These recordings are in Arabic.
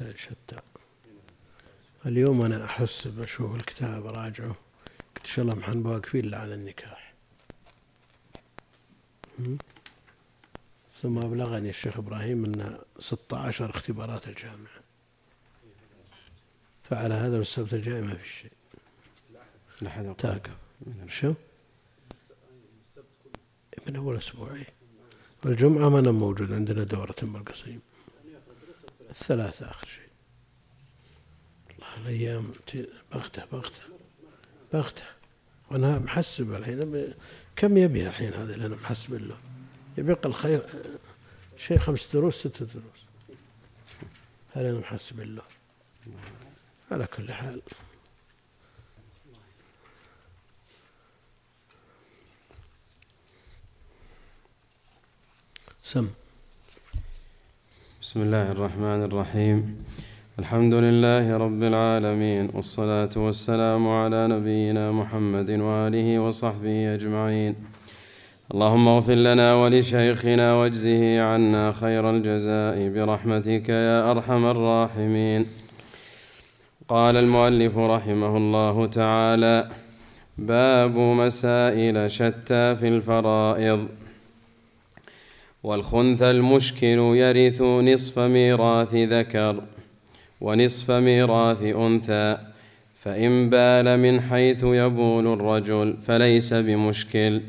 مسائل شتى. اليوم أنا أحس بشوف الكتاب أراجعه قلت إن شاء الله محن واقفين إلا على النكاح؟ ثم أبلغني الشيخ إبراهيم أن 16 اختبارات الجامعة. فعلى هذا بالسبت الجاي ما في شيء. تاقف شو؟ من أول أسبوع إيه. والجمعة ما أنا موجود عندنا دورة بالقصيم الثلاثة آخر شيء. الله الأيام بغتة بغتة بغتة. وأنا محسب الحين كم يبيها الحين هذا اللي أنا محسب له؟ يبقى الخير شيء خمس دروس ست دروس. هذا أنا محسب له. على كل حال. سم. بسم الله الرحمن الرحيم. الحمد لله رب العالمين والصلاة والسلام على نبينا محمد وآله وصحبه أجمعين. اللهم اغفر لنا ولشيخنا واجزه عنا خير الجزاء برحمتك يا أرحم الراحمين. قال المؤلف رحمه الله تعالى باب مسائل شتى في الفرائض. والخنثى المشكل يرث نصف ميراث ذكر ونصف ميراث أنثى فإن بال من حيث يبول الرجل فليس بمشكل.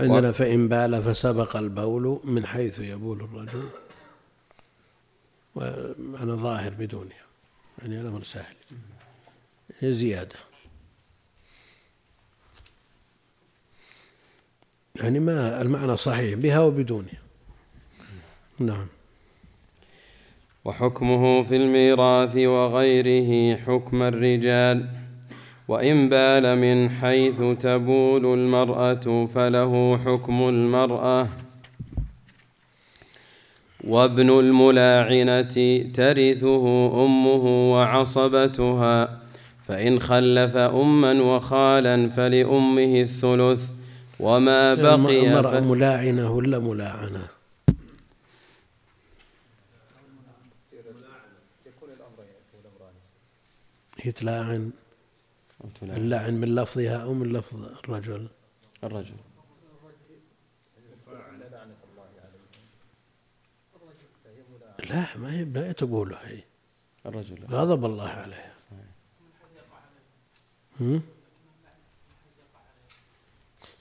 عندنا فإن بال فسبق البول من حيث يبول الرجل. وأنا ظاهر بدونها يعني الأمر سهل. هي زيادة. يعني ما المعنى صحيح بها وبدونها. نعم. وحكمه في الميراث وغيره حكم الرجال. وإن بال من حيث تبول المرأة فله حكم المرأة. وابن الملاعنة ترثه أمه وعصبتها. فإن خلف أما وخالا فلأمه الثلث. وما بقي المرأة. ملاعنة ولا ملاعنة. هي تلاعن. اللعن من لفظها أو من لفظ الرجل. الرجل. لا ما هي ما هي تقولها هي. الرجل. غضب الله عليها هم؟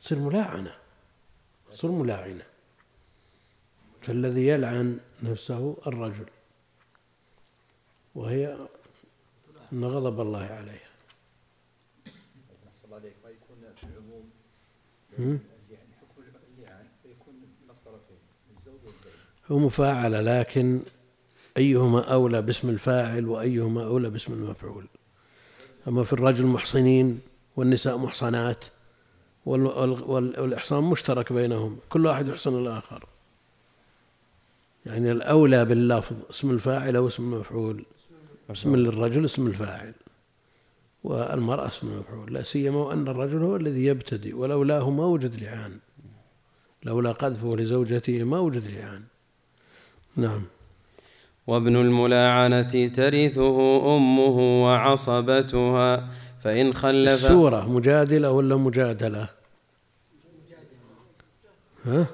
تصير ملاعنة. تصير ملاعنة. فالذي يلعن نفسه الرجل. وهي أن غضب الله عليها. عليك ما يكون في العموم؟ يعني حكم اللعان فيكون من الطرفين الزوج والزوج هو مفاعلة لكن أيهما أولى باسم الفاعل وأيهما أولى باسم المفعول. أما في الرجل محصنين والنساء محصنات وال- وال- وال- والإحصان مشترك بينهم كل واحد يحصن الآخر. يعني الأولى باللفظ اسم الفاعل أو اسم المفعول. اسم للرجل اسم الفاعل. والمرأة اسم المفعول لا سيما وأن الرجل هو الذي يبتدئ ولولاه ما وجد لعان. لولا قذفه لزوجته ما وجد لعان. نعم. وابن الملاعنة ترثه أمه وعصبتها فإن خلف السورة مجادلة ولا مجادلة؟ ها؟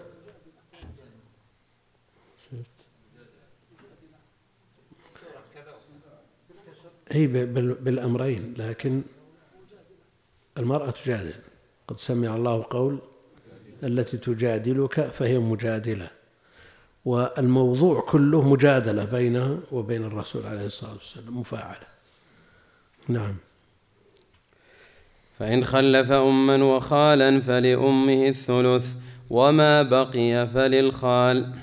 أي بال- بالأمرين لكن المرأة تجادل. قد سمع الله قول التي تجادلك فهي مجادلة والموضوع كله مجادلة بينها وبين الرسول عليه الصلاة والسلام مفاعلة. نعم. فإن خلف أما وخالا فلأمه الثلث وما بقي فللخال.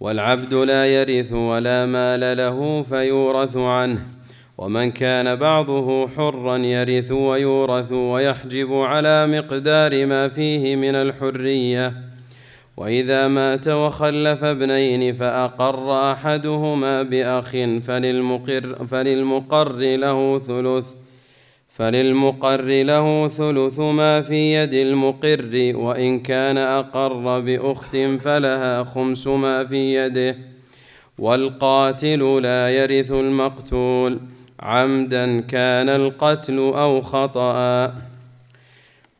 والعبد لا يرث ولا مال له فيورث عنه. ومن كان بعضه حرا يرث ويورث ويحجب على مقدار ما فيه من الحرية. وإذا مات وخلف ابنين فأقر أحدهما بأخ فللمقر, فللمقر له ثلث فللمقر له ثلث ما في يد المقر وإن كان أقر بأخت فلها خمس ما في يده. والقاتل لا يرث المقتول. عمدا كان القتل أو خطأ.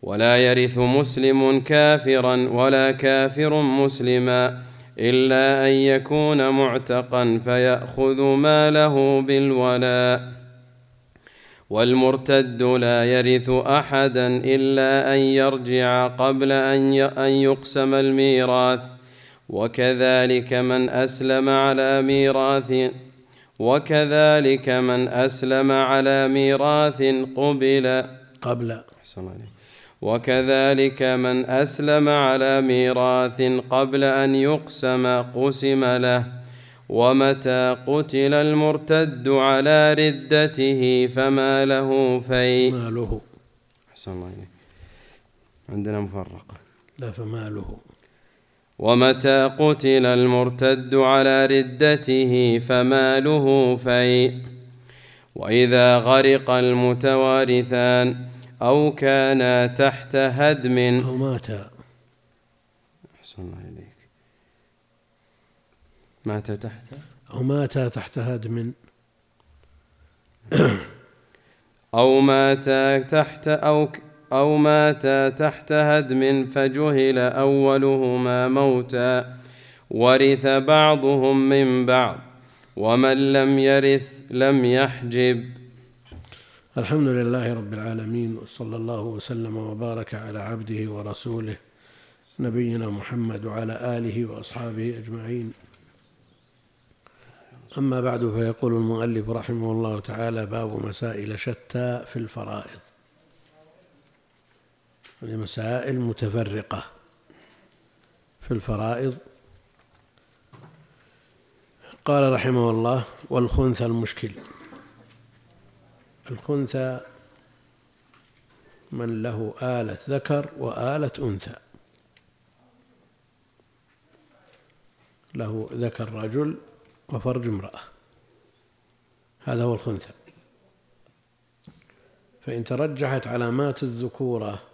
ولا يرث مسلم كافرا ولا كافر مسلما إلا أن يكون معتقا فيأخذ ماله بالولاء. والمرتد لا يرث أحدا إلا أن يرجع قبل أن يقسم الميراث. وكذلك من أسلم على ميراث وكذلك من أسلم على ميراث قبل. قبل. أحسن. وكذلك من أسلم على ميراث قبل أن يقسم قسم له. ومتى قتل المرتد على ردته فما له في. ماله. أحسن الله عندنا مفرقة. لا فماله. ومتى قتل المرتد على ردته فماله في وإذا غرق المتوارثان أو كانا تحت هدم. أو مات. أحسن الله إليك. مات تحت؟ أو مات تحت هدم. أو مات تحت أو أو مات تحت هدم فجهل أولهما موتا. ورث بعضهم من بعض ومن لم يرث لم يحجب. الحمد لله رب العالمين وصلى الله وسلم وبارك على عبده ورسوله نبينا محمد وعلى آله وأصحابه أجمعين. أما بعد فيقول المؤلف رحمه الله تعالى باب مسائل شتى في الفرائض. يعني مسائل متفرقة في الفرائض. قال رحمه الله والخنثى المشكل. الخنثى من له آلة ذكر وآلة أنثى. له ذكر رجل وفرج امرأة. هذا هو الخنثى. فإن ترجحت علامات الذكورة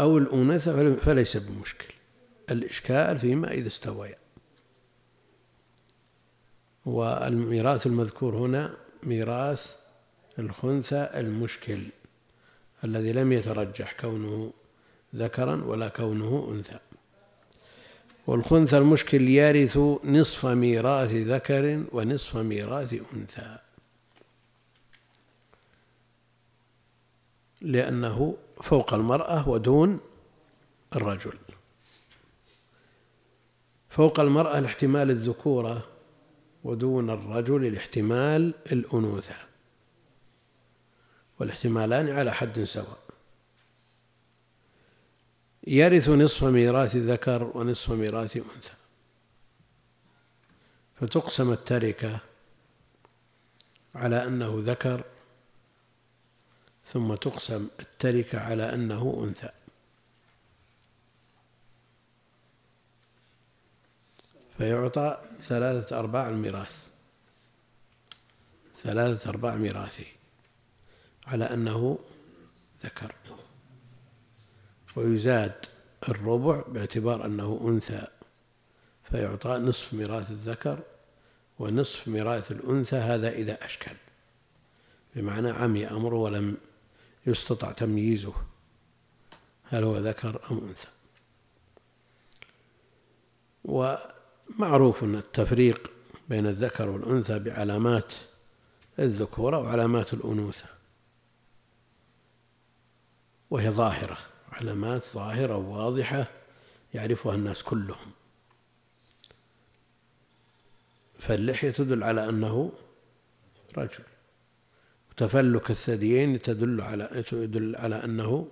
أو الأنثى فليس بمشكل. الإشكال فيما إذا استويا. والميراث المذكور هنا ميراث الخنثى المشكل الذي لم يترجح كونه ذكرا ولا كونه أنثى. والخنثى المشكل يرث نصف ميراث ذكر ونصف ميراث أنثى. لأنه فوق المرأة ودون الرجل. فوق المرأة لاحتمال الذكورة ودون الرجل لاحتمال الأنوثة. والاحتمالان على حد سواء. يرث نصف ميراث ذكر ونصف ميراث أنثى. فتقسم التركة على أنه ذكر ثم تقسم التركة على أنه أنثى. فيعطى ثلاثة أرباع الميراث. ثلاثة أرباع ميراثه على أنه ذكر. ويزاد الربع باعتبار أنه أنثى. فيعطى نصف ميراث الذكر ونصف ميراث الأنثى هذا إذا أشكل. بمعنى عمي أمره ولم يستطع تمييزه. هل هو ذكر أم أنثى؟ ومعروف أن التفريق بين الذكر والأنثى بعلامات الذكورة وعلامات الأنوثة. وهي ظاهرة علامات ظاهرة واضحة يعرفها الناس كلهم. فاللحية تدل على أنه رجل. وتفلك الثديين تدل على تدل على أنه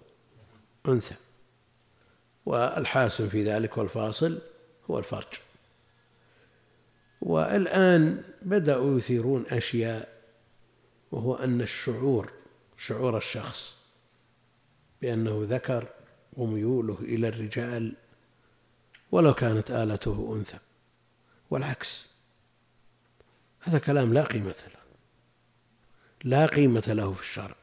أنثى. والحاسم في ذلك والفاصل هو الفرج. والآن بدأوا يثيرون أشياء وهو أن الشعور شعور الشخص بأنه ذكر وميوله إلى الرجال ولو كانت آلته أنثى. والعكس. هذا كلام لا قيمة له. لا قيمة له في الشرع.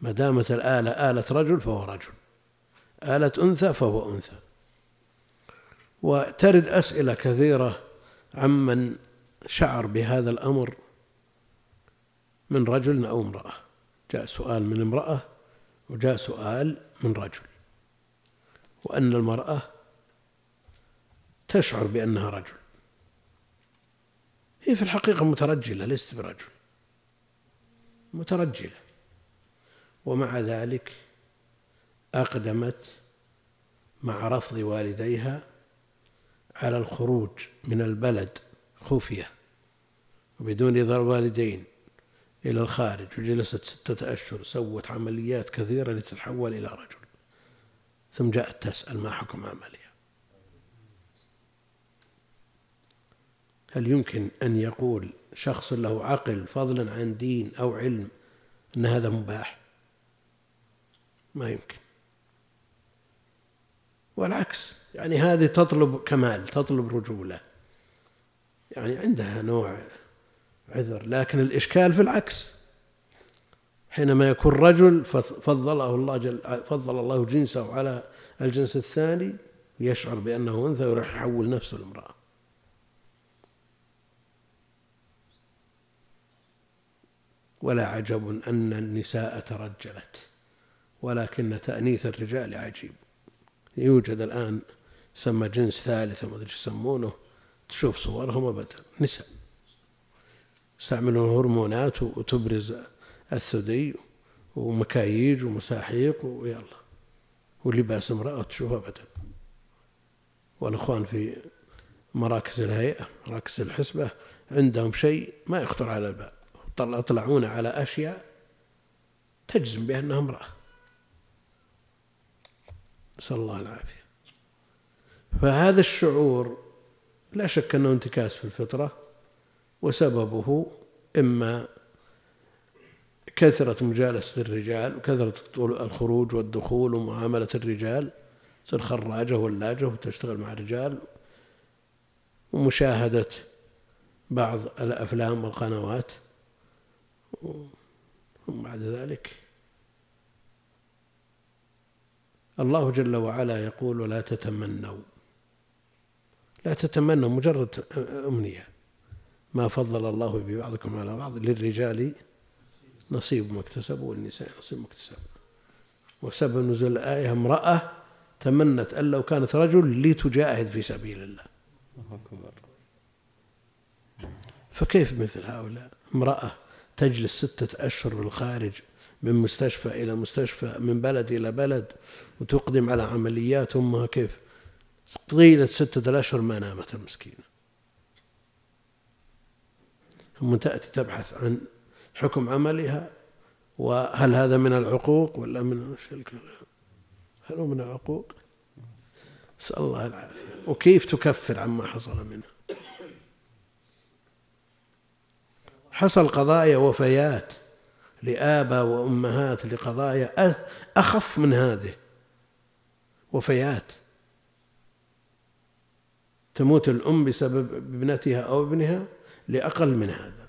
ما دامت الآلة آلة رجل فهو رجل آلة أنثى فهو أنثى. وترد أسئلة كثيرة عمن شعر بهذا الأمر من رجل أو امرأة. جاء سؤال من امرأة وجاء سؤال من رجل. وأن المرأة تشعر بأنها رجل. هي في الحقيقة مترجلة ليست برجل. مترجلة. ومع ذلك أقدمت مع رفض والديها على الخروج من البلد خفية وبدون رضا الوالدين إلى الخارج وجلست ستة أشهر سوت عمليات كثيرة لتتحول إلى رجل. ثم جاءت تسأل ما حكم عملها. هل يمكن أن يقول شخص له عقل فضلا عن دين أو علم أن هذا مباح. ما يمكن. والعكس يعني هذه تطلب كمال تطلب رجولة. يعني عندها نوع عذر لكن الإشكال في العكس. حينما يكون رجل فضله الله جل فضل الله جنسه على الجنس الثاني يشعر بأنه أنثى ويروح يحول نفسه لامرأة. ولا عجب أن النساء ترجلت ولكن تأنيث الرجال عجيب. يوجد الآن يسمى جنس ثالث ما أدري يسمونه تشوف صورهم أبدا. نساء. يستعملون هرمونات وتبرز الثدي ومكاييج ومساحيق ويلا. ولباس امرأة تشوف أبدا. والأخوان في مراكز الهيئة مراكز الحسبة عندهم شيء ما يخطر على البال. يطلعون على أشياء تجزم بأنها امرأة. نسأل الله العافية. فهذا الشعور لا شك أنه انتكاس في الفطرة وسببه إما كثرة مجالسة الرجال وكثرة الخروج والدخول ومعاملة الرجال تصير خراجة ولاجة وتشتغل مع الرجال ومشاهدة بعض الأفلام والقنوات. ثم بعد ذلك الله جل وعلا يقول ولا تتمنوا. لا تتمنوا مجرد أمنية. ما فضل الله ببعضكم على بعض للرجال نصيب ما اكتسبوا والنساء نصيب ما اكتسبوا. وسبب نزول الآية امرأة تمنت أن لو كانت رجل لتجاهد في سبيل الله. فكيف مثل هؤلاء؟ امرأة. تجلس ستة أشهر بالخارج من مستشفى إلى مستشفى من بلد إلى بلد وتقدم على عمليات أمها كيف؟ طيلة ستة الأشهر ما نامت المسكينة. ثم تأتي تبحث عن حكم عملها وهل هذا من العقوق ولا من هل هو من العقوق؟ نسأل الله العافية. وكيف تكفر عما حصل منها؟ حصل قضايا وفيات لآباء وأمهات لقضايا. أخف من هذه. وفيات. تموت الأم بسبب ابنتها أو ابنها لأقل من هذا.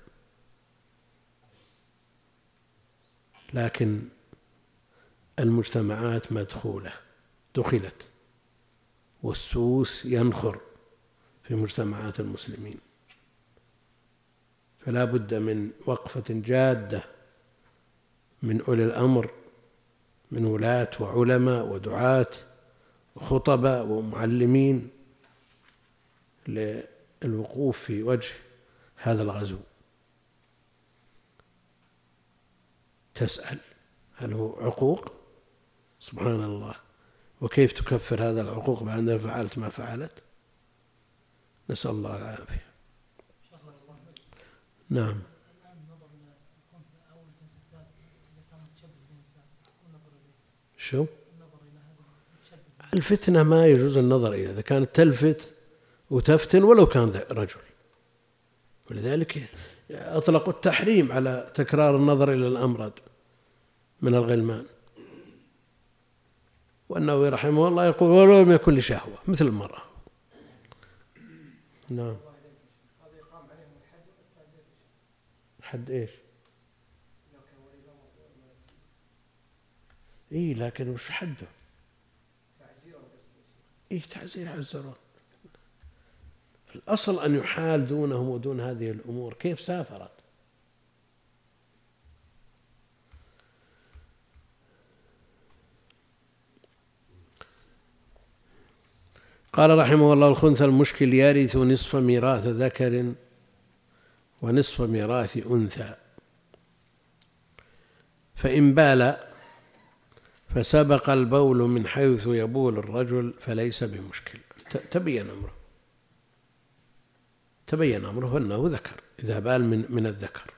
لكن المجتمعات مدخولة دخلت. والسوس ينخر في مجتمعات المسلمين. فلا بد من وقفة جادة من أولي الأمر من ولاة وعلماء ودعاة وخطباء ومعلمين للوقوف في وجه هذا الغزو. تسأل هل هو عقوق؟ سبحان الله. وكيف تكفر هذا العقوق بعد أن فعلت ما فعلت؟ نسأل الله العافية. نعم. شو؟ الفتنة ما يجوز النظر إليها. إذا كانت تلفت وتفتن ولو كان رجل. ولذلك أطلقوا التحريم على تكرار النظر إلى الأمرد من الغلمان. والنووي رحمه الله يقول ولو لم يكن لشهوة مثل المرأة. نعم. حد إيش؟ اي لكن وش حده؟ اي تعزير عزرون الأصل أن يحال دونهم ودون هذه الأمور كيف سافرت قال رحمه الله الخنثى المشكل يرث نصف ميراث ذكر ونصف ميراث أنثى. فإن بال فسبق البول من حيث يبول الرجل فليس بمشكل. تبين أمره. تبين أمره أنه ذكر. إذا بال من من الذكر.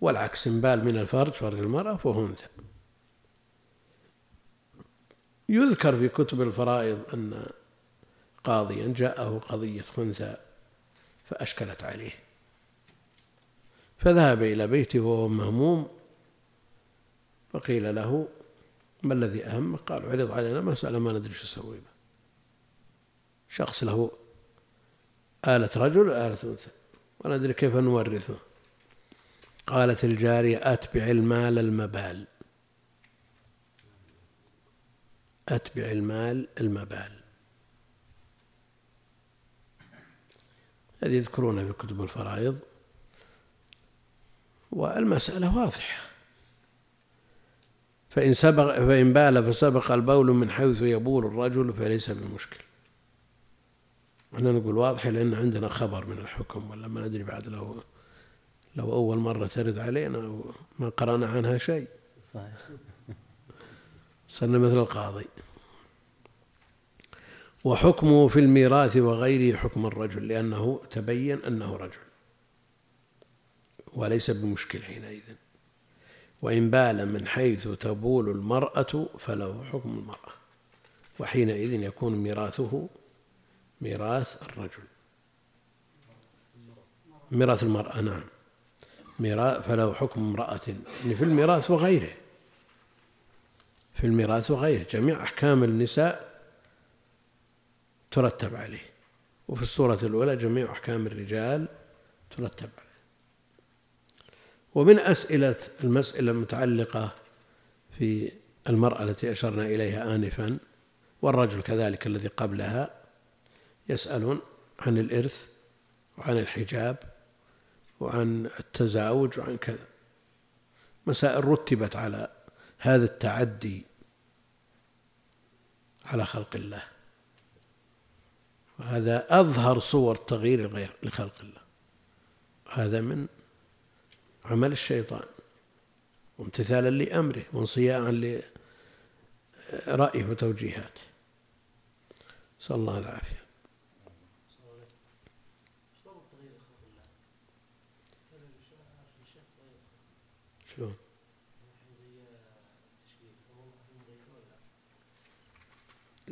والعكس إن بال من الفرج فرج المرأة فهو أنثى. يذكر في كتب الفرائض أن قاضيا جاءه قضية خنثى فأشكلت عليه. فذهب إلى بيته وهو مهموم فقيل له ما الذي أهم؟ قال عرض علينا مسألة ما ندري شو نسوي به. شخص له آلة رجل وآلة أنثى. ولا ندري كيف نورثه. قالت الجارية أتبع المال المبال. أتبع المال المبال. هذه يذكرونها في كتب الفرائض. والمسألة واضحة. فإن سبق فإن بال فسبق البول من حيث يبول الرجل فليس بمشكل. إحنا نقول واضحة لأن عندنا خبر من الحكم ولا ما أدري بعد لو لو أول مرة ترد علينا ما قرأنا عنها شيء. صحيح. صرنا مثل القاضي. وحكمه في الميراث وغيره حكم الرجل لأنه تبين أنه رجل. وليس بمشكل حينئذ. وإن بال من حيث تبول المرأة فله حكم المرأة. وحينئذ يكون ميراثه ميراث الرجل. ميراث المرأة نعم. ميراث فله حكم امرأة. يعني في الميراث وغيره. في الميراث وغيره. جميع أحكام النساء ترتب عليه. وفي الصورة الأولى جميع أحكام الرجال ترتب عليه. ومن أسئلة المسألة المتعلقة في المرأة التي أشرنا إليها آنفا والرجل كذلك الذي قبلها يسألون عن الإرث وعن الحجاب وعن التزاوج وعن كذا. مسائل رتبت على هذا التعدي على خلق الله. وهذا أظهر صور تغيير الغير لخلق الله. هذا من عمل الشيطان وامتثالا لأمره وانصياعا لرأيه وتوجيهاته نسأل الله العافية شلون؟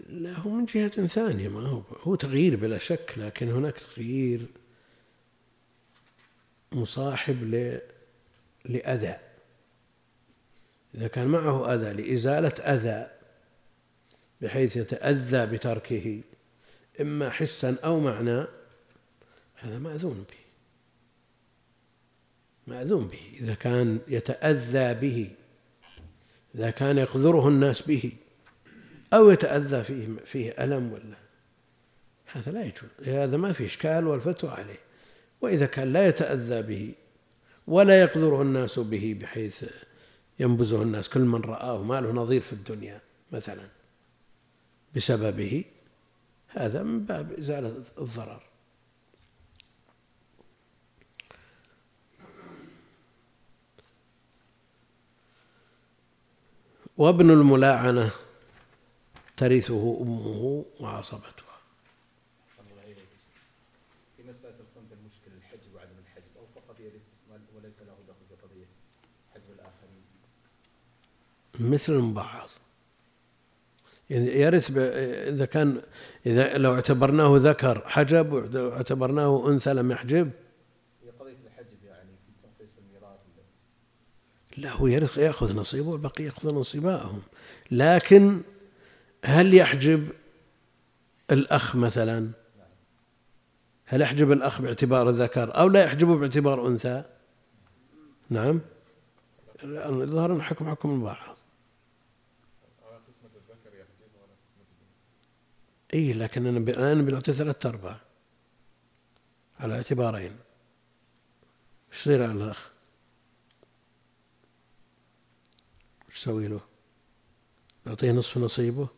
لا هو من جهة ثانية ما هو هو تغيير بلا شك لكن هناك تغيير مصاحب ل لأذى. إذا كان معه أذى لإزالة أذى بحيث يتأذى بتركه إما حسا أو معنى هذا مأذون به. مأذون به. إذا كان يتأذى به إذا كان يقذره الناس به أو يتأذى فيه فيه ألم ولا. هذا لا يجوز. هذا ما في إشكال والفتوى عليه. وإذا كان لا يتأذى به ولا يقذره الناس به بحيث ينبزه الناس. كل من رآه ما له نظير في الدنيا مثلا بسببه هذا من باب إزالة الضرر. وابن الملاعنة ترثه أمه وعصبتها الله إليك في مسألة الخنثى المشكلة الحجب وعدم الحجب أو فقط يرث وليس له دخل بقضية حجب الآخرين مثل المبعض يعني يرث إذا كان إذا لو اعتبرناه ذكر حجب ولو اعتبرناه أنثى لم يحجب. قضية الحجب يعني الميراث لا هو يرث يأخذ نصيبه والبقية يأخذ نصيبهم لكن هل يحجب الأخ مثلا؟ هل يحجب الأخ باعتبار ذكر أو لا يحجبه باعتبار أنثى؟ نعم. الظاهر أن حكم حكم البعض اي لكن أنا أنا بنعطي ثلاث أرباع على اعتبارين. إيش يصير على الأخ؟ إيش أسوي له؟ نعطيه نصف نصيبه؟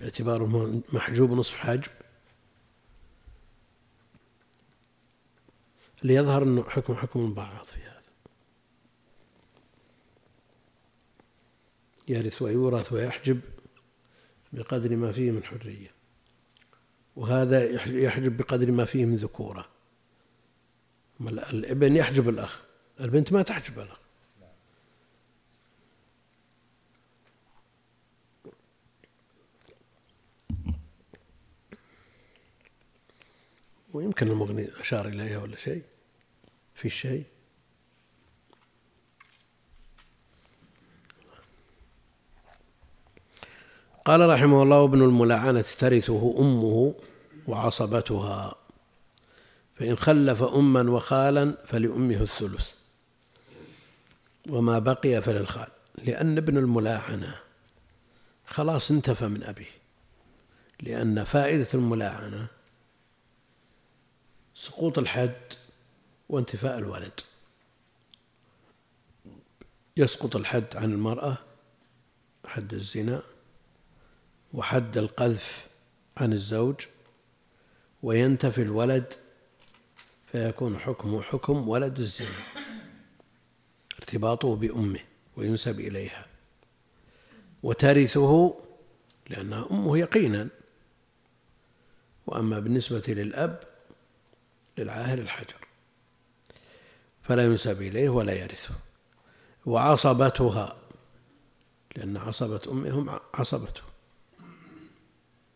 باعتباره محجوب نصف حجب اللي يظهر إنه حكم حكم البعض في هذا. يرث ويورث ويحجب. بقدر ما فيه من حرية وهذا يح- يحجب بقدر ما فيه من ذكورة. الابن يحجب الأخ البنت ما تحجب الأخ. ويمكن المغني أشار إليها ولا شيء في شيء. قال رحمه الله وابن الملاعنة ترثه أمه وعصبتها. فإن خلف أما وخالا فلأمه الثلث. وما بقي فللخال. لأن ابن الملاعنة خلاص انتفى من أبيه. لأن فائدة الملاعنة سقوط الحد وانتفاء الولد. يسقط الحد عن المرأة حد الزنا وحد القذف عن الزوج وينتفي الولد فيكون حكمه حكم ولد الزنا ارتباطه بأمه وينسب إليها. وترثه لأنها أمه يقينا. وأما بالنسبة للأب للعاهر الحجر فلا ينسب إليه ولا يرثه. وعصبتها لأن عصبة أمهم عصبته.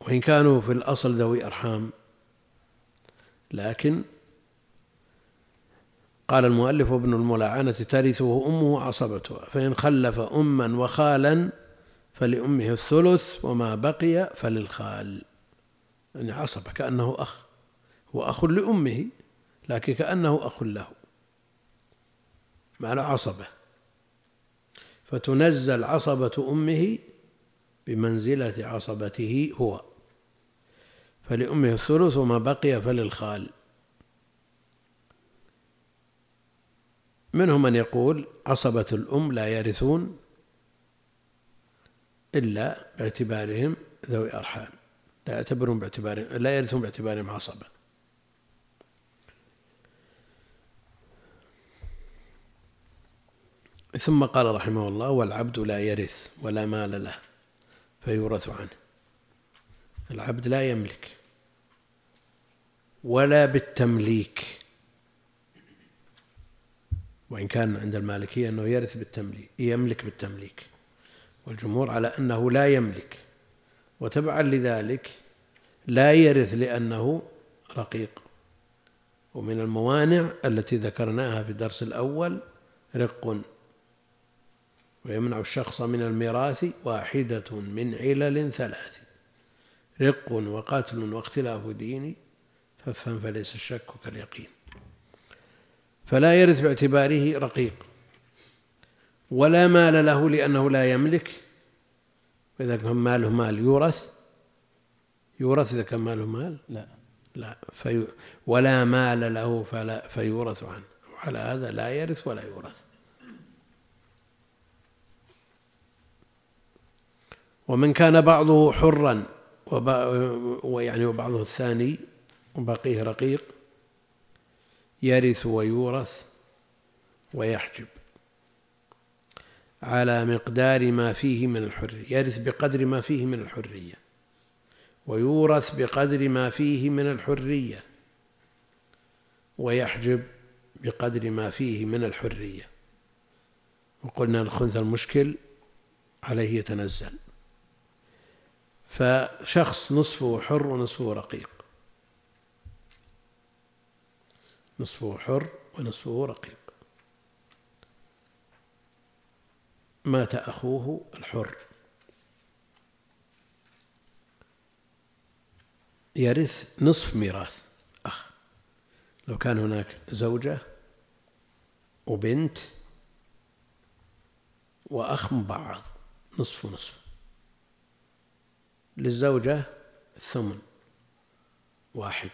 وإن كانوا في الأصل ذوي أرحام. لكن قال المؤلف ابن الملاعنة ترثه أمه عصبتها فإن خلف أما وخالا فلأمه الثلث وما بقي فللخال. يعني عصبة كأنه أخ هو أخ لأمه لكن كأنه أخ له. معنى عصبة. فتنزل عصبة أمه بمنزلة عصبته هو. فلأمه الثلث وما بقي فللخال. منهم من يقول عصبة الأم لا يرثون إلا باعتبارهم ذوي أرحام. لا يعتبرون باعتبارهم لا يرثون باعتبارهم عصبة. ثم قال رحمه الله والعبد لا يرث ولا مال له. فيورث عنه. العبد لا يملك ولا بالتمليك. وإن كان عند المالكية أنه يرث بالتمليك يملك بالتمليك. والجمهور على أنه لا يملك. وتبعا لذلك لا يرث لأنه رقيق. ومن الموانع التي ذكرناها في الدرس الأول رق ويمنع الشخص من الميراث واحدة من علل ثلاث رق وقتل واختلاف دين فافهم فليس الشك كاليقين. فلا يرث باعتباره رقيق ولا مال له لأنه لا يملك. فإذا كان ماله مال يورث يورث إذا كان ماله مال؟ لا. لا. في ولا مال له فلا فيورث عنه. وعلى هذا لا يرث ولا يورث. ومن كان بعضه حرا ويعني وبعضه الثاني وبقيه رقيق يرث ويورث ويحجب على مقدار ما فيه من الحرية يرث بقدر ما فيه من الحرية ويورث بقدر ما فيه من الحرية ويحجب بقدر ما فيه من الحرية. وقلنا الخنث المشكل عليه يتنزل. فشخص نصفه حر ونصفه رقيق. نصفه حر ونصفه رقيق. مات أخوه الحر. يرث نصف ميراث أخ. لو كان هناك زوجة وبنت وأخ مبعض نصف ونصف. للزوجة الثمن واحد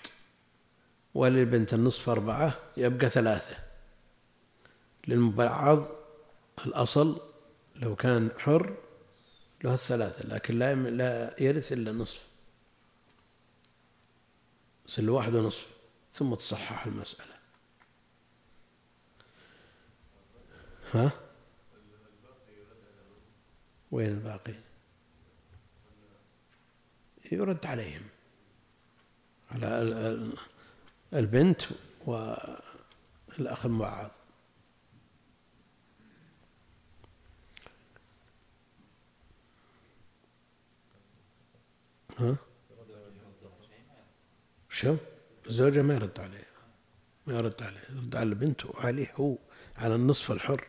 وللبنت النصف أربعة يبقى ثلاثة. للمبعض الأصل لو كان حر له الثلاثة لكن لا لا يرث إلا نصف. يصير واحد ونصف ثم تصحح المسألة. ها؟ وين الباقي؟ يرد عليهم. على البنت والأخ الموعظ ها؟ شو؟ الزوجة ما يرد عليه. ما يرد عليه. يرد على البنت وعليه هو على النصف الحر.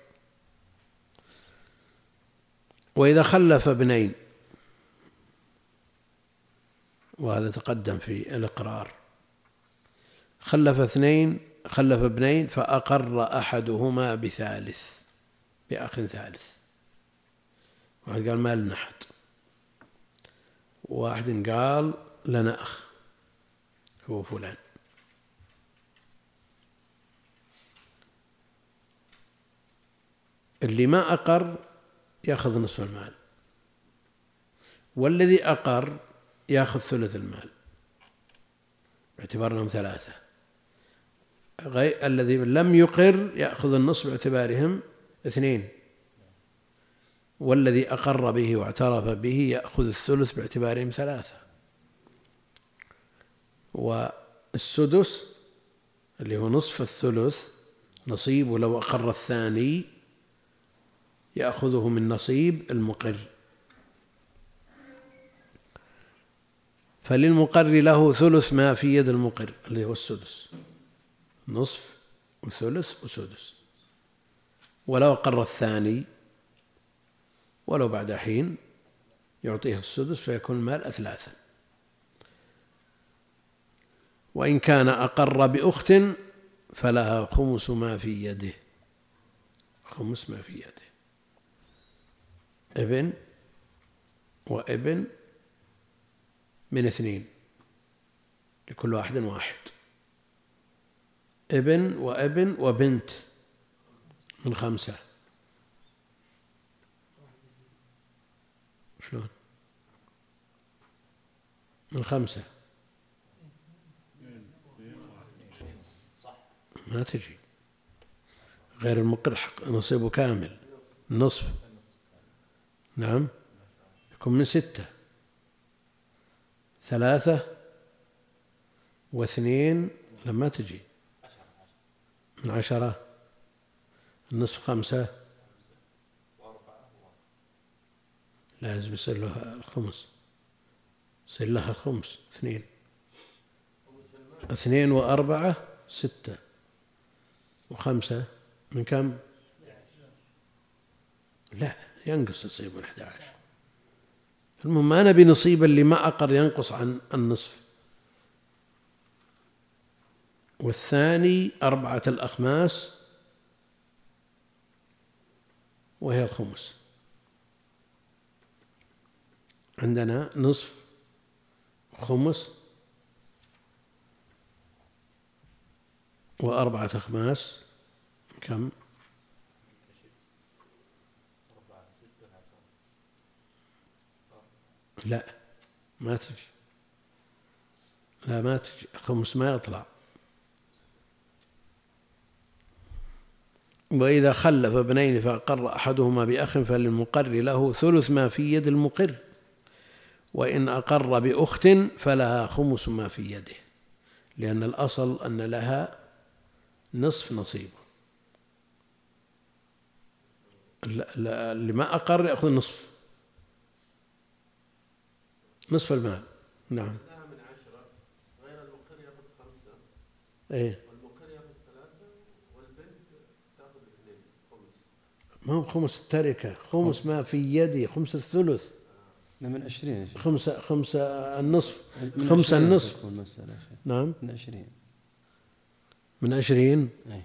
وإذا خلف ابنين وهذا تقدم في الإقرار. خلف اثنين خلف ابنين فأقر أحدهما بثالث بأخ ثالث. واحد قال ما لنا أحد. واحد قال لنا أخ هو فلان. اللي ما أقر يأخذ نصف المال. والذي أقر ياخذ ثلث المال. باعتبار انهم ثلاثة. غير الذي لم يقر يأخذ النصف باعتبارهم اثنين. والذي أقر به واعترف به يأخذ الثلث باعتبارهم ثلاثة. والسدس اللي هو نصف الثلث نصيب ولو أقر الثاني يأخذه من نصيب المقر. فللمقر له ثلث ما في يد المقر اللي هو السدس. نصف وثلث وسدس. ولو أقر الثاني ولو بعد حين يعطيه السدس فيكون المال أثلاثا. وإن كان أقر بأخت فلها خمس ما في يده. خمس ما في يده. ابن وابن من اثنين. لكل واحد واحد. ابن وابن وبنت من خمسة. شلون؟ من خمسة. ما تجي. غير المقر حق نصيبه كامل. نصف. نعم؟ يكون من ستة. ثلاثة واثنين لما تجي. من عشرة النصف خمسة. لازم يصير له الخمس. يصير لها الخمس اثنين. اثنين وأربعة ستة. وخمسة من كم؟ لا ينقص يصيب من 11 المهم ما نبي نصيب اللي ما أقر ينقص عن النصف والثاني أربعة الأخماس وهي الخمس عندنا نصف خمس وأربعة أخماس كم؟ لا ما تجي. لا ما تجي. الخمس ما يطلع. وإذا خلف ابنين فأقر أحدهما بأخ فللمقر له ثلث ما في يد المقر. وإن أقر بأخت فلها خمس ما في يده. لأن الأصل أن لها نصف نصيب. اللي ما أقر يأخذ نصف. نصف المال. نعم. من عشرة غير المقر يأخذ خمسة إيه. والمقر يأخذ ثلاثة والبنت تأخذ اثنين خمس. ما هو خمس التركة؟ خمس ما في يدي خمس الثلث. من عشرين خمسة خمسة النصف. خمسة النصف. نعم. من عشرين. من عشرين؟ أي.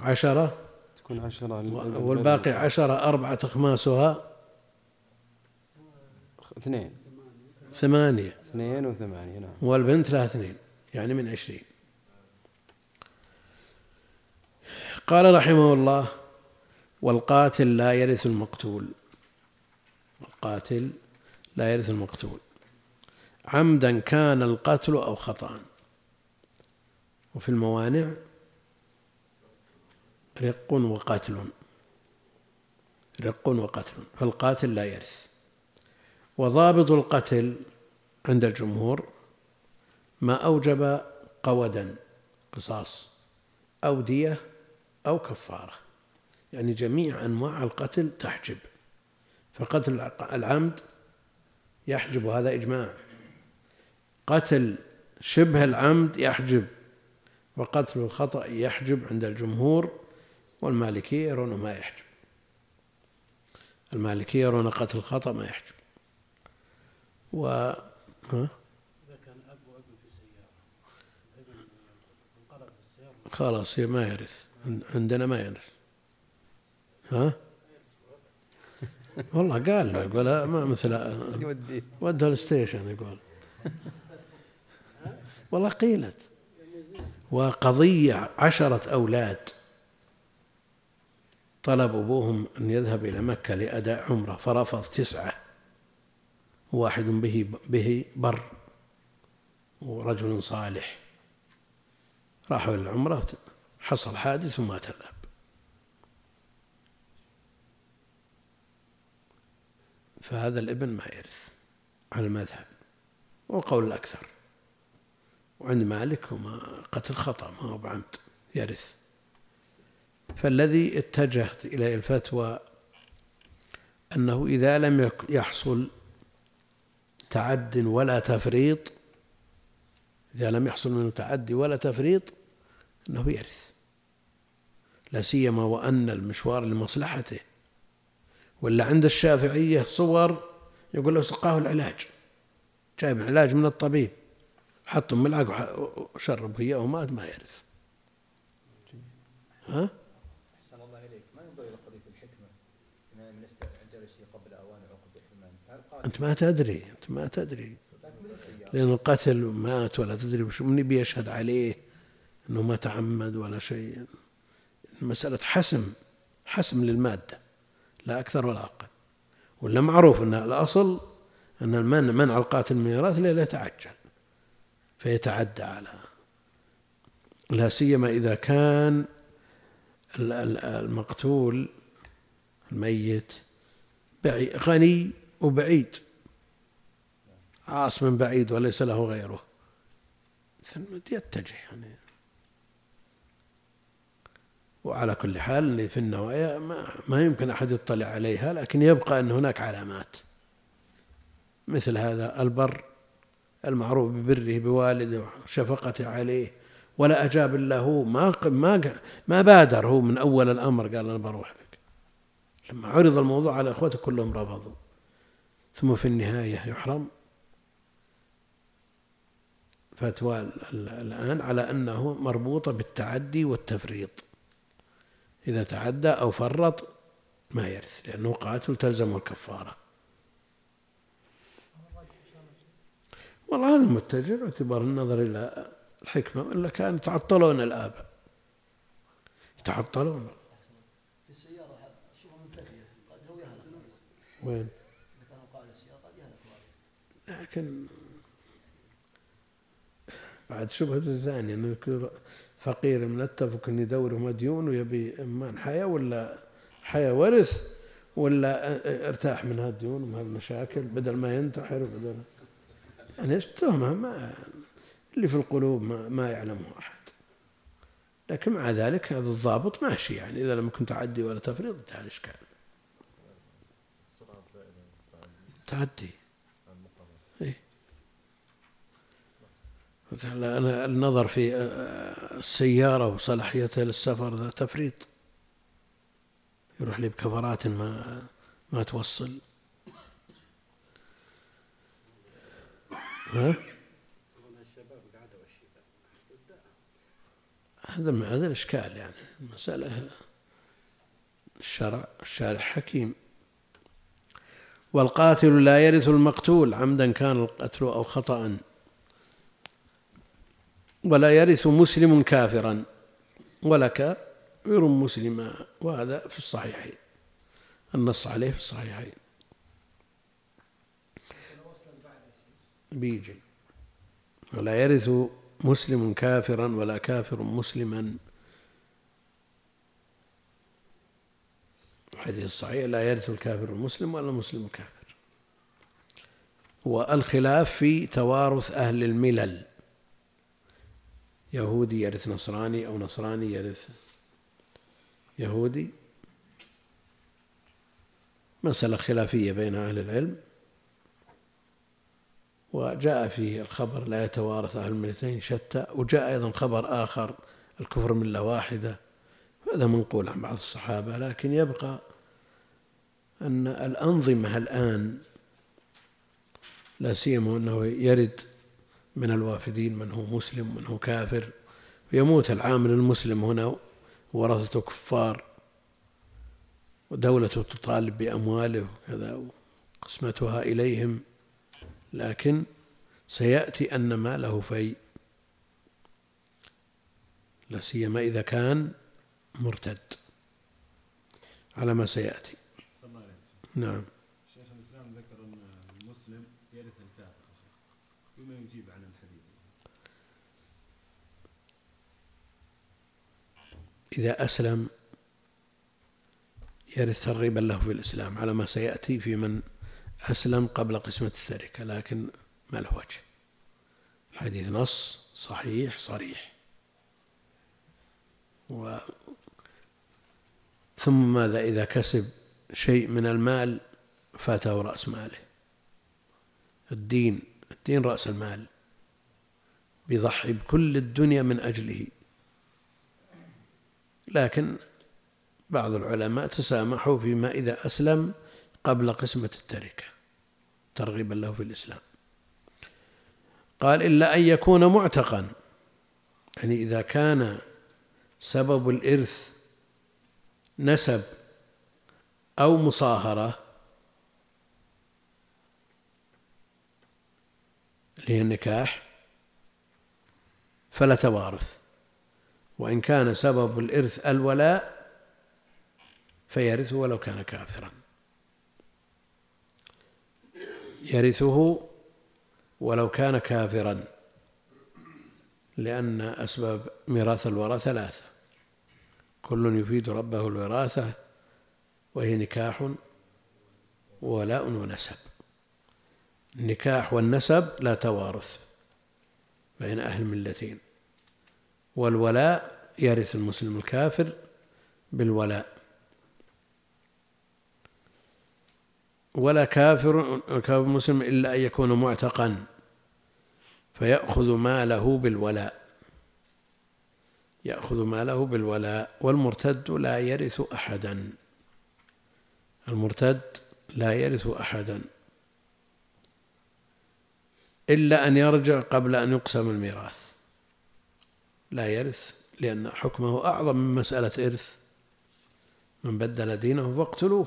عشرة؟ تكون عشرة والباقي عشرة أربعة أخماسها اثنين. ثمانية. اثنين وثمانية نعم. والبنت لها اثنين يعني من عشرين. قال رحمه الله والقاتل لا يرث المقتول. القاتل لا يرث المقتول. عمدا كان القتل أو خطأ. وفي الموانع رق وقتل. رق وقتل. فالقاتل لا يرث. وضابط القتل عند الجمهور ما أوجب قودا قصاص أو دية أو كفارة. يعني جميع أنواع القتل تحجب. فقتل العمد يحجب هذا إجماع. قتل شبه العمد يحجب وقتل الخطأ يحجب عند الجمهور والمالكية يرون ما يحجب. المالكية يرون قتل الخطأ ما يحجب. و ها؟ خلاص ما يرث. عندنا ما يرث. ها؟ والله قال له يقول ما مثل ودها الستيشن يقول. والله قيلت. وقضية عشرة أولاد. طلب أبوهم أن يذهب إلى مكة لأداء عمرة فرفض تسعة. واحد به به بر ورجل صالح. راحوا إلى العمرة حصل حادث ومات الأب فهذا الابن ما يرث على المذهب وقول الأكثر. وعند مالك هو قتل خطأ ما هو بعمد يرث. فالذي اتجهت إليه الفتوى أنه إذا لم يحصل تعد ولا تفريط إذا لم يحصل منه تعدي ولا تفريط أنه يرث. لا سيما وأن المشوار لمصلحته. ولا عند الشافعية صور يقول له سقاه العلاج. جايب علاج من الطبيب. حط ملعق وشرب إياه ومات ما يرث. ها؟ أحسن الله إليك. ما ينظر إلى قضية الحكمة؟ من الشيء قبل أوان أنت ما تدري. ما تدري. لأن القتل مات ولا تدري وش من يبي يشهد عليه أنه ما تعمد ولا شيء. مسألة حسم حسم للمادة لا أكثر ولا أقل. ولا معروف أن الأصل أن المنع منع القاتل من الميراث لا يتعجل فيتعدى على. لا سيما إذا كان المقتول الميت غني وبعيد. عاص من بعيد وليس له غيره. يتجه يعني. وعلى كل حال في النوايا ما, ما يمكن أحد يطلع عليها لكن يبقى أن هناك علامات. مثل هذا البر المعروف ببره بوالده وشفقته عليه. ولا أجاب له ما ما ما بادر هو من أول الأمر. قال أنا بروح لك لما عرض الموضوع على إخوته كلهم رفضوا. ثم في النهاية يحرم. فتوى الآن على أنه مربوطة بالتعدي والتفريط. إذا تعدى أو فرط ما يرث لأنه قاتل تلزمه الكفارة. والله هذا المتجه باعتبار النظر إلى الحكمة وإلا كان يتعطلون الآباء يتعطلون. في السيارة منتهية قد هو يهلك وين؟ لكن بعد شبهة الثانية انه يكون فقير منتفق ان يدوره مديون ويبي اما حياة ولا حياة ورث ولا إرتاح من هالديون ومن هالمشاكل بدل ما ينتحر وبدل يعني إيش تهمة؟ ما اللي في القلوب ما, ما يعلمه أحد. لكن مع ذلك هذا الضابط ماشي يعني إذا لم يكن تعدي ولا تفريط انتهى الاشكال تعدي. مثلا أنا النظر في السيارة وصلاحيتها للسفر ذا تفريط. يروح لي بكفرات ما ما توصل. ها؟ هذا هذا الإشكال يعني المسألة الشرع الشارع حكيم. والقاتل لا يرث المقتول عمدا كان القتل أو خطأ. ولا يرث مسلم كافرا ولا كافر مسلما وهذا في الصحيحين النص عليه في الصحيحين. بيجي. ولا يرث مسلم كافرا ولا كافر مسلما. الحديث الصحيح لا يرث الكافر المسلم ولا المسلم الكافر. والخلاف في توارث أهل الملل. يهودي يرث نصراني أو نصراني يرث يهودي. مسألة خلافية بين أهل العلم. وجاء في الخبر لا يتوارث أهل الملتين شتى وجاء أيضا خبر آخر الكفر ملة واحدة. هذا منقول عن بعض الصحابة لكن يبقى أن الأنظمة الآن لا سيما أنه يرد من الوافدين من هو مسلم من هو كافر. ويموت العامل المسلم هنا ورثته كفار. ودولته تطالب بأمواله وكذا قسمتها إليهم. لكن سيأتي أن ماله في لا سيما إذا كان مرتد. على ما سيأتي. نعم شيخ الإسلام ذكر أن المسلم يرث الكافر بما يجيب عن الحديث. إذا أسلم يرث ترغيبا له في الإسلام على ما سيأتي في من أسلم قبل قسمة التركة لكن ما له وجه. الحديث نص صحيح صريح. و ثم ماذا؟ إذا كسب شيء من المال فاته رأس ماله. الدين الدين رأس المال. بيضحي بكل الدنيا من أجله. لكن بعض العلماء تسامحوا فيما إذا أسلم قبل قسمة التركة ترغيبا له في الإسلام. قال إلا أن يكون معتقا. يعني إذا كان سبب الإرث نسب أو مصاهرة اللي هي النكاح؟ فلا توارث. وإن كان سبب الإرث الولاء فيرثه ولو كان كافرا. يرثه ولو كان كافرا لأن أسباب ميراث الوراء ثلاثة. كل يفيد ربه الوراثة وهي نكاح وولاء ونسب. النكاح والنسب لا توارث بين أهل الملتين والولاء يرث المسلم الكافر بالولاء. ولا كافر كافر مسلم إلا أن يكون معتقا فيأخذ ماله بالولاء. يأخذ ماله بالولاء والمرتد لا يرث أحدا. المرتد لا يرث أحدا. إلا أن يرجع قبل أن يقسم الميراث. لا يرث لأن حكمه أعظم من مسألة إرث. من بدل دينه فاقتلوه.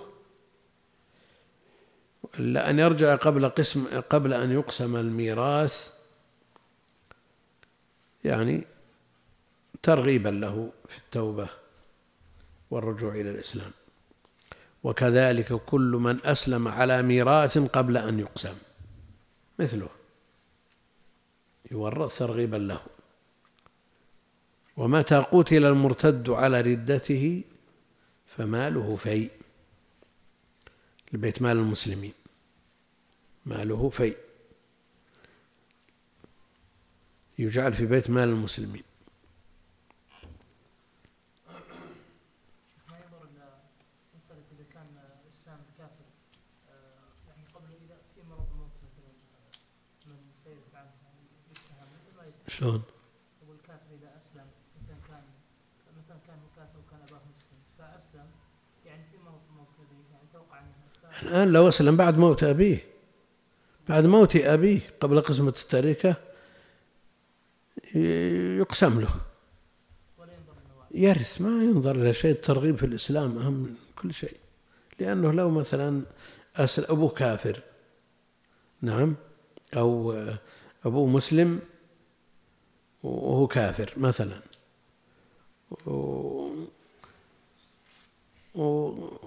إلا أن يرجع قبل قسم قبل أن يقسم الميراث يعني ترغيبا له في التوبة والرجوع إلى الإسلام. وكذلك كل من أسلم على ميراث قبل أن يقسم مثله. يورث ترغيبا له. ومتى قتل المرتد على ردته فماله في لبيت مال المسلمين. ماله في يجعل في بيت مال المسلمين ما ينظر إلى مساله اذا كان اسلام الكافر آه، يعني قبل اذا في مرض الموت مثلا آه، من سيدفع عنه يعني يتهم مثل ما يتهم شلون؟ يقول الكافر إذا أسلم مثلا كان مثلا كان هو كافر وكان أباه مسلم فأسلم. يعني في الموت الذي يعني توقع الآن لو أسلم بعد موت أبيه. بعد موت أبيه قبل قسمة التركة ي- يقسم له. يرث ما ينظر إلى شيء الترغيب في الإسلام أهم من كل شيء. لأنه لو مثلا أسل أبوه كافر نعم أو أبوه مسلم وهو كافر مثلا.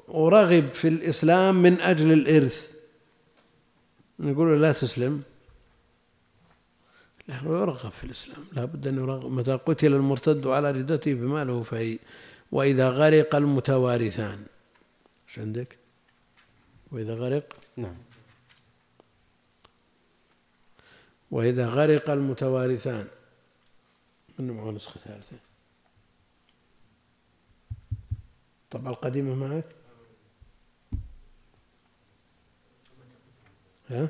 ورغب في الإسلام من أجل الإرث. نقول له لا تسلم. هو يرغب في الإسلام. لا بد أن يرغب. متى قتل المرتد على ردته فماله فهي وإذا غرق المتوارثان. إيش عندك؟ وإذا غرق؟ نعم. وإذا غرق المتوارثان. من معه نسخة ثالثة. الطبعة القديمة معك؟ ها؟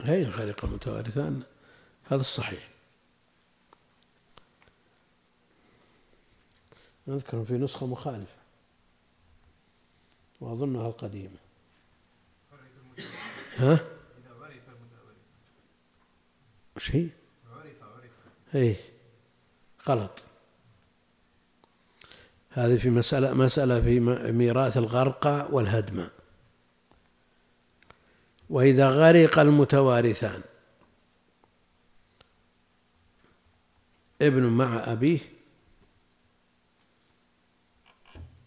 هي غرق المتوارثان هذا الصحيح. أذكر في نسخة مخالفة. وأظنها القديمة. ها؟ وش هي؟ عرف عرف. إيه. غلط. هذه في مسألة مسألة في ميراث الغرقى والهدم. وإذا غرق المتوارثان ابن مع أبيه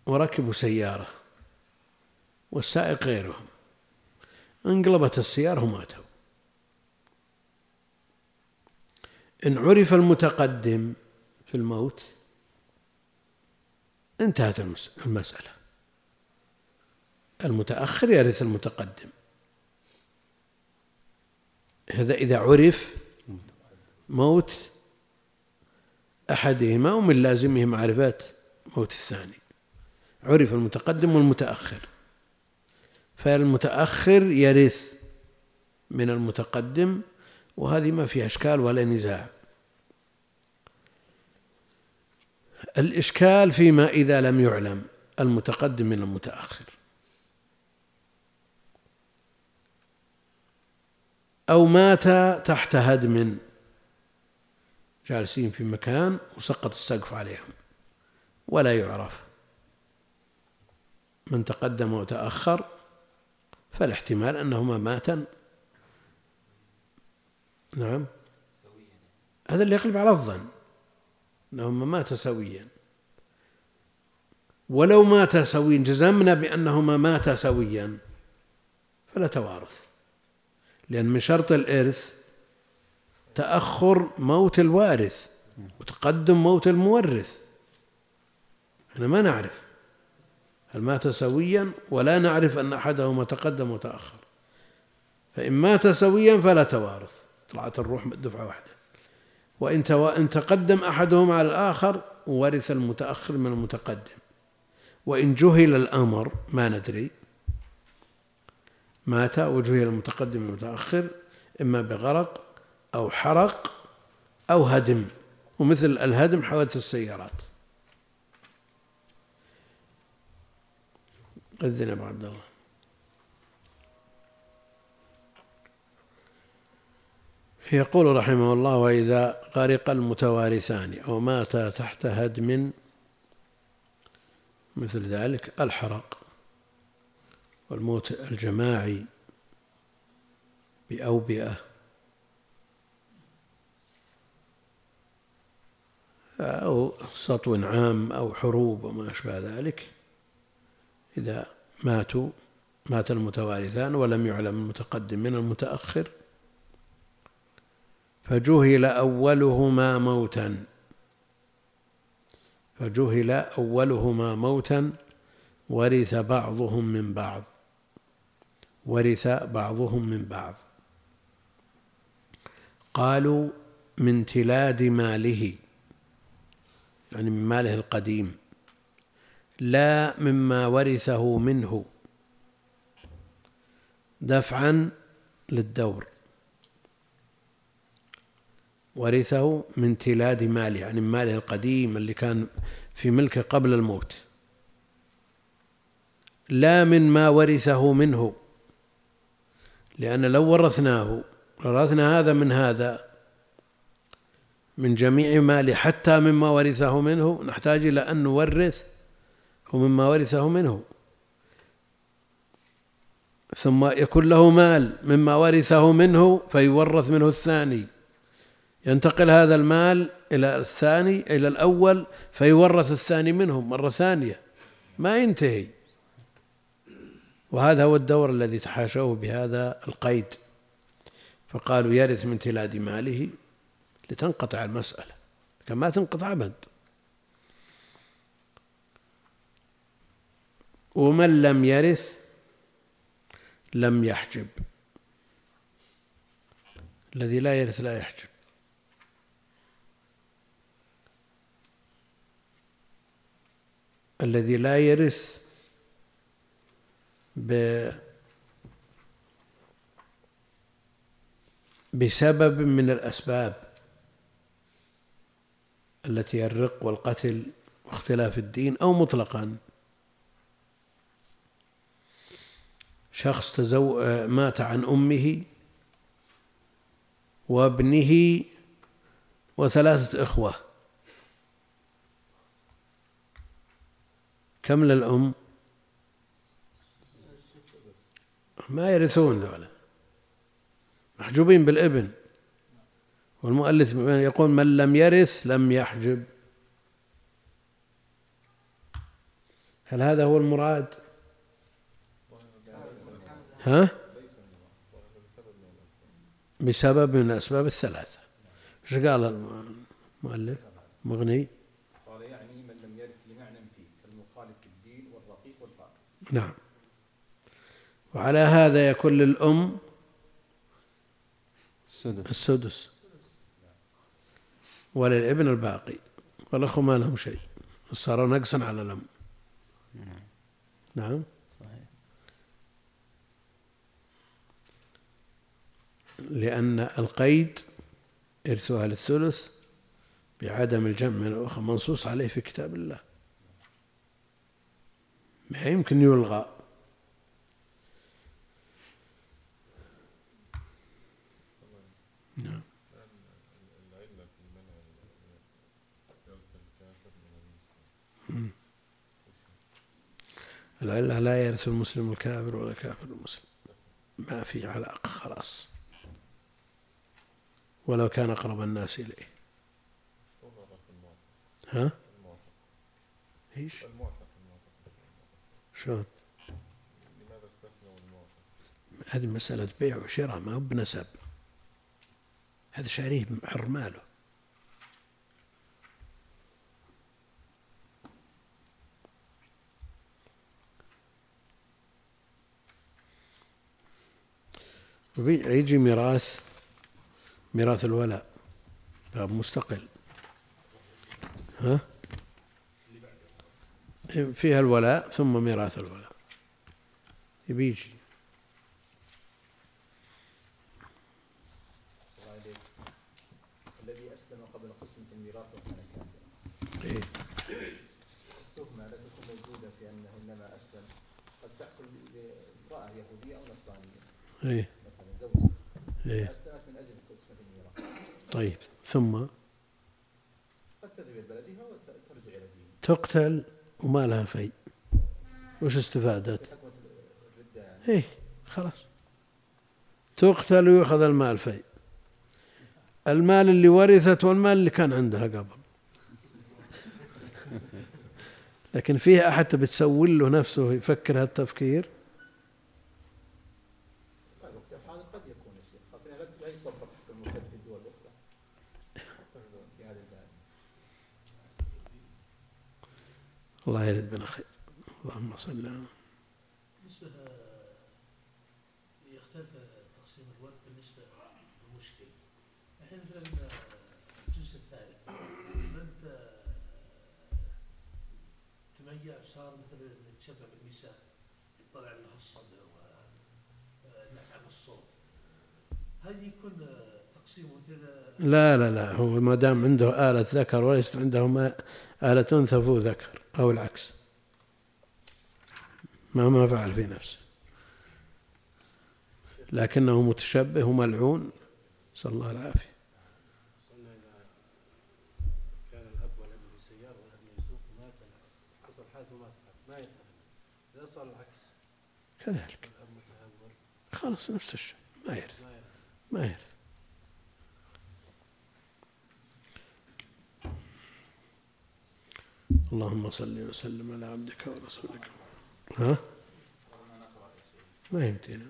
وركبوا سيارة والسائق غيرهم. انقلبت السيارة وماتوا. إن عرف المتقدم في الموت انتهت المس- المسألة. المتأخر يرث المتقدم. هذا إذا عرف موت أحدهما ومن لازمه معرفة موت الثاني. عرف المتقدم والمتأخر. فالمتأخر يرث من المتقدم وهذه ما فيها إشكال ولا نزاع. الإشكال فيما إذا لم يعلم المتقدم من المتأخر. أو مات تحت هدم جالسين في مكان وسقط السقف عليهم. ولا يعرف. من تقدم وتأخر فالاحتمال أنهما ماتا. نعم. هذا اللي يقلب على الظن. أنهما ماتا سويا. ولو ماتا سويا جزمنا بأنهما ماتا سويا فلا توارث. لأن من شرط الإرث تأخر موت الوارث وتقدم موت المورث. إحنا ما نعرف هل مات سويا ولا نعرف أن أحدهما تقدم وتأخر. فإن مات سويا فلا توارث. طلعت الروح دفعة واحدة. وإن تقدم أحدهما على الآخر ورث المتأخر من المتقدم. وإن جهل الأمر ما ندري. مات وجهل المتقدم المتأخر إما بغرق أو حرق أو هدم. ومثل الهدم حوادث السيارات. أذن أبو عبد الله. يقول رحمه الله وإذا غرق المتوارثان أو مات تحت هدم مثل ذلك الحرق والموت الجماعي بأوبئة. أو سطو عام أو حروب وما أشبه ذلك. إذا ماتوا مات المتوارثان ولم يعلم المتقدم من المتأخر. فجهل أولهما موتا. فجهل أولهما موتا ورث بعضهم من بعض. ورث بعضهم من بعض. قالوا من تلاد ماله يعني من ماله القديم لا مما ورثه منه دفعا للدور. ورثه من تلاد ماله يعني من ماله القديم اللي كان في ملكه قبل الموت. لا من ما ورثه منه لأن لو ورثناه ورثنا هذا من هذا من جميع ماله حتى مما ورثه منه نحتاج إلى أن نورث مما ورثه منه. ثم يكون له مال مما ورثه منه فيورث منه الثاني. ينتقل هذا المال إلى الثاني إلى الأول فيورث الثاني منه مرة ثانية. ما ينتهي. وهذا هو الدور الذي تحاشوه بهذا القيد. فقالوا يرث من تلاد ماله لتنقطع المسألة. كما تنقطع أبد. ومن لم يرث لم يحجب. الذي لا يرث لا يحجب. الذي لا يرث ب بسبب من الأسباب التي هي الرق والقتل واختلاف الدين أو مطلقا. شخص تزو مات عن أمه وابنه وثلاثة إخوة. كم للأم؟ ما يرثون ذولا. محجوبين بالابن. والمؤلف يقول من لم يرث لم يحجب. هل هذا هو المراد؟ ها؟ بسبب من الأسباب الثلاثة. إيش قال المؤلف؟ مغني قال يعني من لم يرث لمعنى فيه كالمخالف في الدين والرقيق والقاتل نعم. وعلى هذا يكون للأم السدس. السدس. وللابن الباقي. والأخو ما لهم شيء. صار نقصا على الأم. نعم. صحيح لأن القيد إرثها للثلث بعدم الجمع من الأخرى منصوص عليه في كتاب الله. ما يمكن يلغى. نعم. العلة لا يرث المسلم الكافر ولا الكافر المسلم. ما في علاقة خلاص. ولو كان أقرب الناس إليه. ها؟ إيش؟ شلون؟ هذه مسألة بيع وشراء ما هو بنسب. هذا شاريه حر ماله. يجي ميراث ميراث الولاء باب مستقل. ها؟ فيها الولاء ثم ميراث الولاء. يبي يجي. الله عليك. الذي أسلم قبل قسمة الميراث وكان كافرا إيه. تهمة لا تكون موجودة في أنه إنما أسلم. قد تحصل لامرأة يهودية أو نصرانية. إيه. مثلا زوجة. إيه. أسلمت من أجل قسمة الميراث. طيب. ثم؟ قد تذهب إلى بلدها وترجع إلى دينها. تقتل وما لها في وش استفادت؟ إيه خلاص. تقتل ويؤخذ المال في المال اللي ورثت والمال اللي كان عندها قبل. لكن فيه أحد تبي تسول له نفسه يفكر هالتفكير طيب بس هذا قد يكون يا شيخ خاصة لا لا يطبق حكم المرتد في الدول الأخرى الله يرد بنا خير. اللهم صل على بالنسبة يختلف تقسيم الوقت بالنسبة للمشكل الحين مثلا الجنس الثالث تميع صار مثلا يتشبع بالنساء يطلع لها الصدر الصوت هل يكون لا لا لا هو ما دام عنده آلة ذكر وليس عنده ما آلة أنثى فهو ذكر. أو العكس. ما ما فعل في نفسه. لكنه متشبه وملعون. نسأل الله العافية. كذلك. خلاص نفس الشيء. ما يرث ما يرث ما يرث اللهم صل وسلم على عبدك ورسولك. ها؟ ما يمدينا.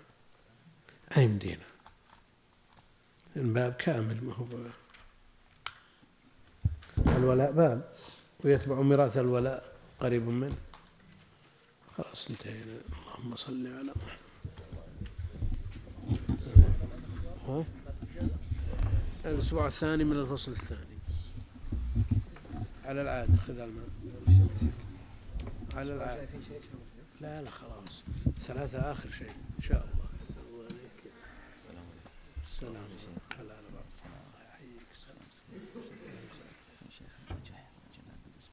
ما يمدينا. الباب كامل ما هو. الولاء باب. ويتبع ميراث الولاء قريب منه. خلاص انتهينا. اللهم صل على محمد. ها؟ الأسبوع الثاني من الفصل الثاني. على العادة خذ الماء على العادة. لا لا خلاص. ثلاثة آخر شيء إن شاء الله. السلام عليكم. هلا هلا